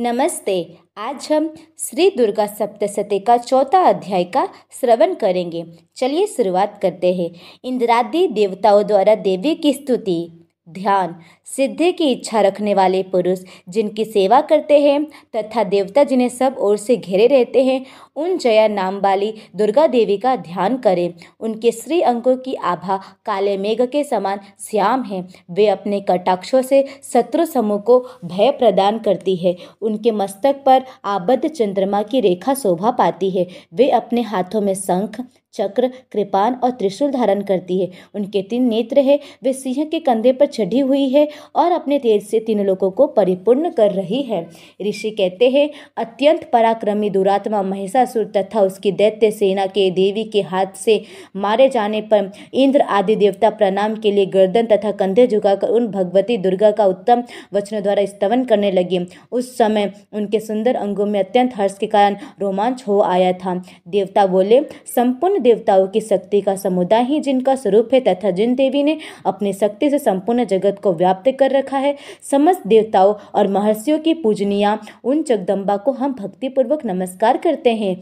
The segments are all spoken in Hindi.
नमस्ते, आज हम श्री दुर्गा सप्तशती का चौथा अध्याय का श्रवण करेंगे। चलिए शुरुआत करते हैं। इंद्रादि देवताओं द्वारा देवी की स्तुति। ध्यान, सिद्धि की इच्छा रखने वाले पुरुष जिनकी सेवा करते हैं तथा देवता जिन्हें सब ओर से घेरे रहते हैं, उन जया नाम वाली दुर्गा देवी का ध्यान करें। उनके श्री अंकों की आभा काले मेघ के समान श्याम है। वे अपने कटाक्षों से शत्रु समूह को भय प्रदान करती है। उनके मस्तक पर आबद्ध चंद्रमा की रेखा शोभा पाती है। वे अपने हाथों में शंख चक्र कृपान और त्रिशूल धारण करती है। उनके तीन नेत्र है। वे सिंह के कंधे पर चढ़ी हुई है और अपने तेज से तीन लोगों को परिपूर्ण कर रही है। ऋषि कहते हैं, अत्यंत पराक्रमी दुरात्मा महिषासुर तथा उसकी दैत्य सेना के देवी के हाथ से मारे जाने पर इंद्र आदि देवता प्रणाम के लिए गर्दन तथा कंधे झुकाकर उन भगवती दुर्गा का उत्तम वचनों द्वारा स्तवन करने लगे। उस समय उनके सुंदर अंगों में अत्यंत हर्ष के कारण रोमांच हो आया था। देवता बोले, संपूर्ण देवताओं की शक्ति का समुदाय ही जिनका स्वरूप है तथा जिन देवी ने अपनी शक्ति से संपूर्ण जगत को व्याप्त कर रखा है, समस्त देवताओं और महर्षियों की पूजनिया उन जगदम्बा को हम भक्तिपूर्वक नमस्कार करते हैं।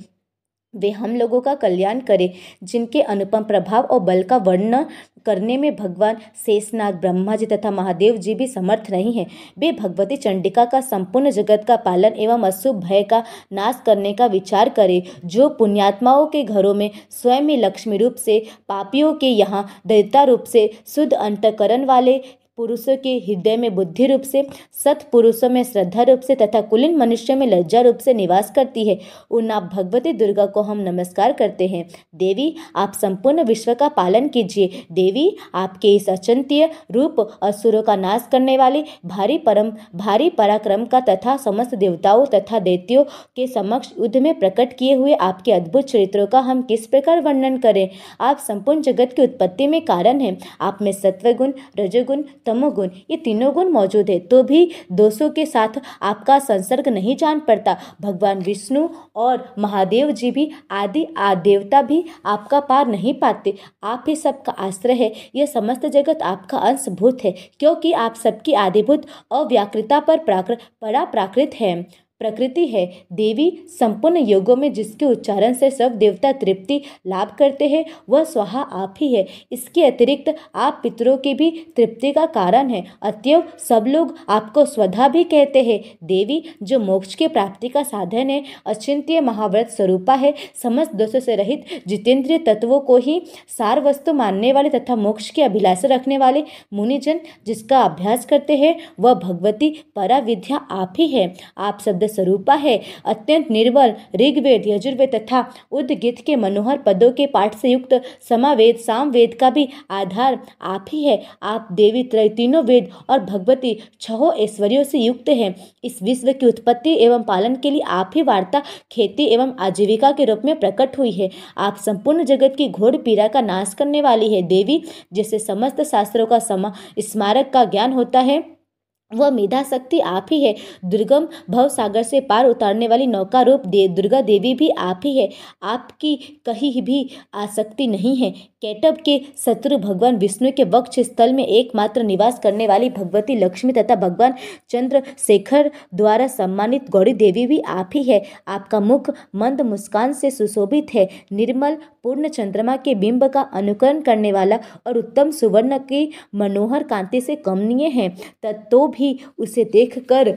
वे हम लोगों का कल्याण करें, जिनके अनुपम प्रभाव और बल का वर्णन करने में भगवान शेषनाग ब्रह्मा जी तथा महादेव जी भी समर्थ नहीं हैं। वे भगवती चंडिका का संपूर्ण जगत का पालन एवं अशुभ भय का नाश करने का विचार करें, जो पुण्यात्माओं के घरों में स्वयं ही लक्ष्मी रूप से पापियों के यहाँ दैता रूप से शुद्ध अंतकरण वाले पुरुषों के हृदय में बुद्धि रूप से सत पुरुषों में श्रद्धा रूप से तथा कुलीन मनुष्य में लज्जा रूप से निवास करती है। उन आप भगवती दुर्गा को हम नमस्कार करते हैं। देवी, आप संपूर्ण विश्व का पालन कीजिए। देवी, आपके इस अचंत्य रूप असुरों का नाश करने वाले भारी परम, भारी पराक्रम का तथा समस्त देवताओं तथा दैत्यों के समक्ष युद्ध में प्रकट किए हुए आपके अद्भुत चरित्रों का हम किस प्रकार वर्णन करें? आप संपूर्ण जगत की उत्पत्ति में कारण हैं। आप में सत्वगुण, रजोगुण तमोगुण, ये तीनों गुण मौजूद है। तो भी दोषों के साथ आपका संसर्ग नहीं जान पड़ता। भगवान विष्णु और महादेव जी भी, आदि देवता भी आपका पार नहीं पाते। आप ही सबका आश्रय है। यह समस्त जगत आपका अंशभूत है, क्योंकि आप सबकी आदिभूत अव्याकृता पर प्राकृत परा प्राकृत है। प्रकृति है। देवी संपूर्ण योगों में जिसके उच्चारण से सब देवता तृप्ति लाभ करते हैं, वह स्वाहा आप ही है। इसके अतिरिक्त आप पितरों की भी तृप्ति का कारण है। अतएव सब लोग आपको स्वधा भी कहते हैं। देवी जो मोक्ष की प्राप्ति का साधन है, अचिंत्य महाव्रत स्वरूपा है। समस्त दोषों से रहित जितेंद्रिय तत्वों को ही सार वस्तु मानने वाले तथा मोक्ष की अभिलाषा रखने वाले मुनिजन जिसका अभ्यास करते हैं, वह भगवती परा विद्या आप ही है। आप शब्द स्वरूपा है। अत्यंत निर्बल, ऋग्वेद, यजुर्वेद तथा उद्गित के मनोहर पदों के पाठ से युक्त समावेद, सामवेद का भी आधार आप ही है। आप देवी त्रय तीनों वेद और भगवती छहो ऐश्वर्यों से युक्त हैं। इस विश्व की उत्पत्ति एवं पालन के लिए आप ही वार्ता, खेती एवं आजीविका के रूप में प्रकट हुई है। आप संपूर्ण जगत की घोड़ पीड़ा का नाश करने वाली है। देवी, जिसे समस्त शास्त्रों का समा, स्मारक का ज्ञान होता है वह मेधा शक्ति आप ही है। दुर्गम भव सागर से पार उतारने वाली नौका रूप दे दुर्गा देवी भी आप ही है। आपकी कहीं भी आसक्ति नहीं है। कैटब के शत्रु भगवान विष्णु के वक्ष स्थल में एकमात्र निवास करने वाली भगवती लक्ष्मी तथा भगवान चंद्रशेखर द्वारा सम्मानित गौरी देवी भी आप ही है। आपका मुख मंद मुस्कान से सुशोभित है। निर्मल, पूर्ण चंद्रमा के बिंब का अनुकरण करने वाला और उत्तम सुवर्ण की मनोहर कांति से कमनीय है। तो भी उसे देखकर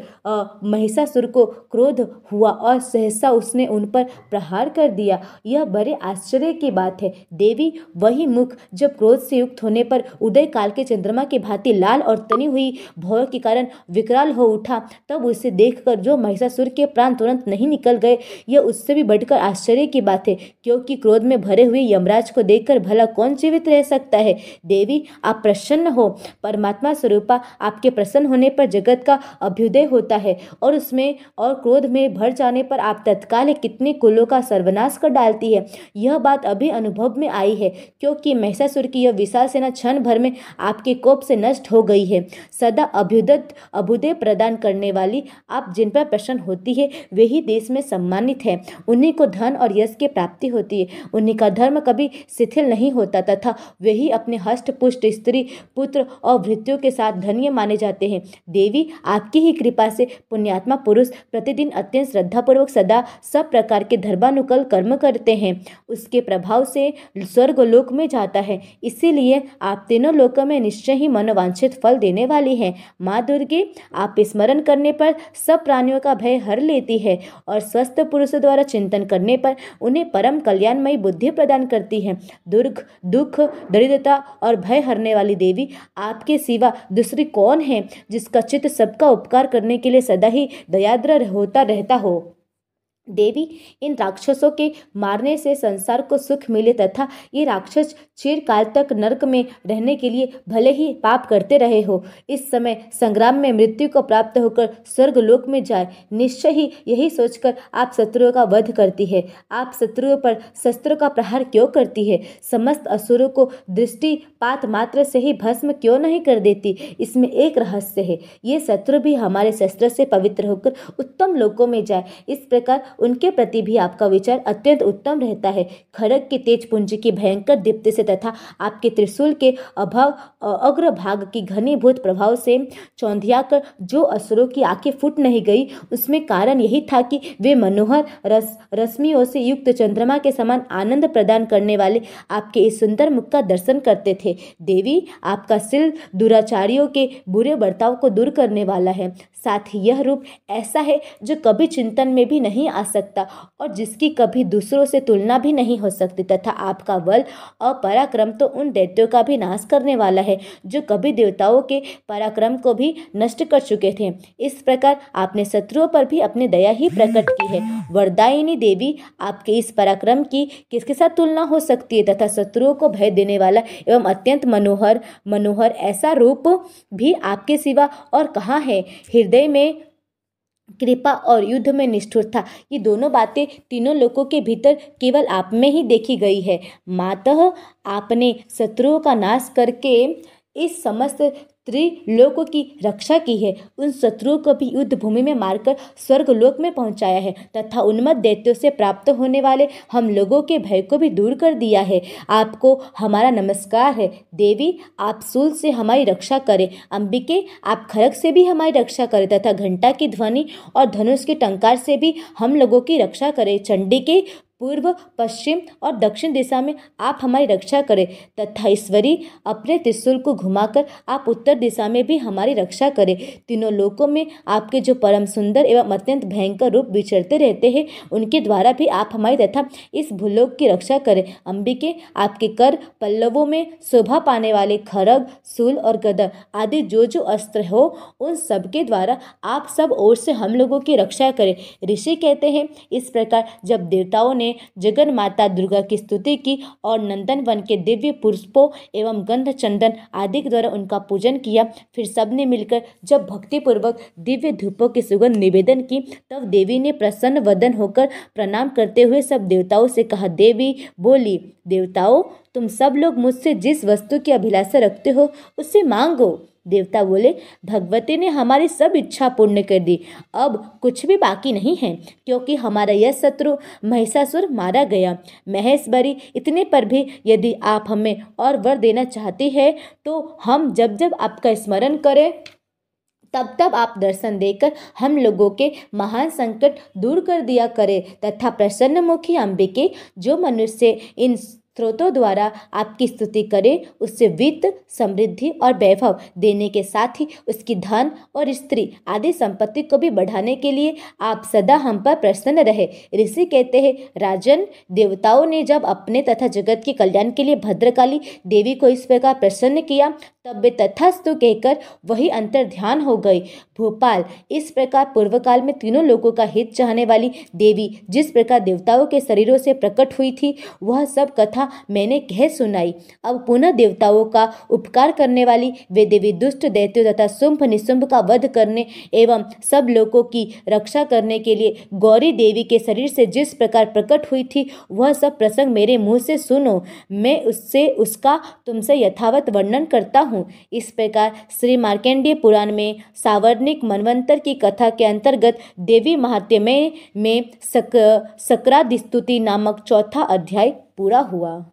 महिषासुर को क्रोध हुआ और सहसा उसने उन पर प्रहार कर दिया। यह बड़े आश्चर्य की बात है। देवी वही मुख जब क्रोध से युक्त होने पर उदय काल के चंद्रमा की भांति लाल और तनी हुई भय के कारण विकराल हो उठा, तब उसे देखकर जो महिषासुर के प्राण तुरंत नहीं निकल गए, यह उससे भी बढ़कर आश्चर्य की बात है, क्योंकि क्रोध में भरे हुए यमराज को देखकर भला कौन जीवित रह सकता है? देवी, आप प्रसन्न हो। परमात्मा स्वरूपा आपके प्रसन्न होने पर जगत का अभ्युदय होता है और उसमें और क्रोध में भर जाने पर आप तत्काल कितने कुलों का सर्वनाश कर डालती है। यह बात अभी अनुभव में आई है। क्योंकि महिषासुर की यह विशाल सेना क्षण भर में आपके कोप से नष्ट हो गई है। सदा अभ्युदत अभ्युदय प्रदान करने वाली आप जिन पर प्रसन्न होती है, वे ही देश में सम्मानित है। उन्हीं को धन और यश की प्राप्ति होती है। उन्हीं का धर्म कभी शिथिल नहीं होता तथा वे ही अपने हष्ट पुष्ट स्त्री, पुत्र और भृत्यों के साथ धन्य माने जाते हैं। देवी, आपकी ही कृपा से पुण्यात्मा पुरुष प्रतिदिन अत्यंत श्रद्धापूर्वक सदा सब प्रकार के धर्मानुकल कर्म करते हैं। उसके प्रभाव से स्वर्ग लोक में जाता है। इसीलिए आप तीनों लोकों में निश्चय ही मनोवांछित फल देने वाली है। माँ दुर्गे, आप स्मरण करने पर सब प्राणियों का भय हर लेती है और स्वस्थ पुरुष द्वारा चिंतन करने पर उन्हें परम कल्याणमयी बुद्धि प्रदान करती है। दुर्ग, दुख, दरिद्रता और भय हरने वाली देवी आपके सिवा दूसरी कौन है जिसका चित्त सबका उपकार करने के लिए सदा ही दयाद्र होता रहता हो? देवी इन राक्षसों के मारने से संसार को सुख मिले तथा ये राक्षस चिरकाल तक नरक में रहने के लिए भले ही पाप करते रहे हो। इस समय संग्राम में मृत्यु को प्राप्त होकर स्वर्ग लोक में जाए। निश्चय ही यही सोचकर आप शत्रुओं का वध करती है। आप शत्रुओं पर शस्त्रों का प्रहार क्यों करती है? समस्त असुरों को दृष्टिपात मात्र से ही भस्म क्यों नहीं कर देती? इसमें एक रहस्य है। ये शत्रु भी हमारे शस्त्र से पवित्र होकर उत्तम लोकों में जाए। इस प्रकार उनके प्रति भी आपका विचार अत्यंत उत्तम रहता है। खड़ग के तेज पुंज की भयंकर दीप्ति से तथा आपके त्रिशूल के अभाव अग्र भाग की घनीभूत प्रभाव से चौंधिया कर जो असुरों की आँखें फूट नहीं गई, उसमें कारण यही था कि वे मनोहर रस, रश्मियों से युक्त चंद्रमा के समान आनंद प्रदान करने वाले आपके इस सुंदर मुख का दर्शन करते थे। देवी आपका सिल दुराचारियों के बुरे बर्ताव को दूर करने वाला है। साथ ही यह रूप ऐसा है जो कभी चिंतन में भी नहीं आ सकता और जिसकी कभी दूसरों से तुलना भी नहीं हो सकती तथा आपका बल और पराक्रम तो उन दैत्यों का भी नाश करने वाला है, जो कभी देवताओं के पराक्रम को भी नष्ट कर चुके थे। इस प्रकार आपने शत्रुओं पर भी अपनी दया ही प्रकट की है। वरदायिनी देवी, आपके इस पराक्रम की किसके साथ तुलना हो सकती है तथा शत्रुओं को भय देने वाला एवं अत्यंत मनोहर मनोहर ऐसा रूप भी आपके सिवा और कहाँ है? हृदय में कृपा और युद्ध में निष्ठुर था। ये दोनों बातें तीनों लोगों के भीतर केवल आप में ही देखी गई है। मातः आपने शत्रुओं का नाश करके इस समस्त त्रिलोक की रक्षा की है। उन शत्रुओं को भी युद्ध भूमि में मारकर स्वर्ग लोक में पहुँचाया है तथा उन्मत दैत्यों से प्राप्त होने वाले हम लोगों के भय को भी दूर कर दिया है। आपको हमारा नमस्कार है। देवी, आप सूल से हमारी रक्षा करें। अंबिके, आप खरक से भी हमारी रक्षा करें तथा घंटा की ध्वनि और धनुष के टंकार से भी हम लोगों की रक्षा करें। चंडी के पूर्व, पश्चिम और दक्षिण दिशा में आप हमारी रक्षा करें, तथा ईश्वरी अपने त्रिशूल को घुमाकर आप उत्तर दिशा में भी हमारी रक्षा करें। तीनों लोकों में आपके जो परम सुंदर एवं अत्यंत भयंकर रूप विचरते रहते हैं, उनके द्वारा भी आप हमारी तथा इस भूलोक की रक्षा करें। अंबिके, आपके कर पल्लवों में शोभा पाने वाले खरग सूल और गदर आदि जो जो अस्त्र हो, उन सबके द्वारा आप सब ओर से हम लोगों की रक्षा करें। ऋषि कहते हैं, इस प्रकार जब देवताओं ने जगन माता दुर्गा की स्तुति की और नंदन वन के दिव्य पुष्पों एवं गंध चंदन आदि के द्वारा उनका पूजन किया। फिर सबने मिलकर जब भक्तिपूर्वक दिव्य धूपों की सुगंध निवेदन की, तब देवी ने प्रसन्न वदन होकर प्रणाम करते हुए सब देवताओं से कहा, देवी, बोली, देवताओं, तुम सब लोग मुझसे जिस वस्तु की अभिलाषा रखते हो उससे मांगो। देवता बोले, भगवती ने हमारी सब इच्छा पूर्ण कर दी। अब कुछ भी बाकी नहीं है, क्योंकि हमारा यह शत्रु महिषासुर मारा गया। महेशबरी इतने पर भी यदि आप हमें और वर देना चाहती है तो हम जब जब आपका स्मरण करें, तब तब आप दर्शन देकर हम लोगों के महान संकट दूर कर दिया करें, तथा प्रसन्नमुखी अंबिके, जो मनुष्य इन स्रोतों द्वारा आपकी स्तुति करें, उससे वित्त, समृद्धि और वैभव देने के साथ ही उसकी धन और स्त्री आदि संपत्ति को भी बढ़ाने के लिए आप सदा हम पर प्रसन्न रहे। ऋषि कहते हैं, राजन, देवताओं ने जब अपने तथा जगत के कल्याण के लिए भद्रकाली देवी को इस प्रकार प्रसन्न किया, तब वे तथास्तु कहकर वही अंतर ध्यान हो गई भोपाल, इस प्रकार पूर्व काल में तीनों लोगों का हित चाहने वाली देवी जिस प्रकार देवताओं के शरीरों से प्रकट हुई थी, वह सब कथा मैंने कह सुनाई। अब पुनः देवताओं का उपकार करने वाली वे देवी दुष्ट दैत्यों तथा शुंभ निशुंभ का वध करने एवं सब लोगों की रक्षा करने के लिए गौरी देवी के शरीर से जिस प्रकार प्रकट हुई थी वह सब प्रसंग मेरे मुँह से सुनो। मैं उससे उसका तुमसे यथावत वर्णन करता हूँ। इस प्रकार श्री मार्केंडीय पुराण में सावर्णिक मनवंतर की कथा के अंतर्गत देवी महात्म्य में सक, सकरादिस्तुति नामक चौथा अध्याय पूरा हुआ।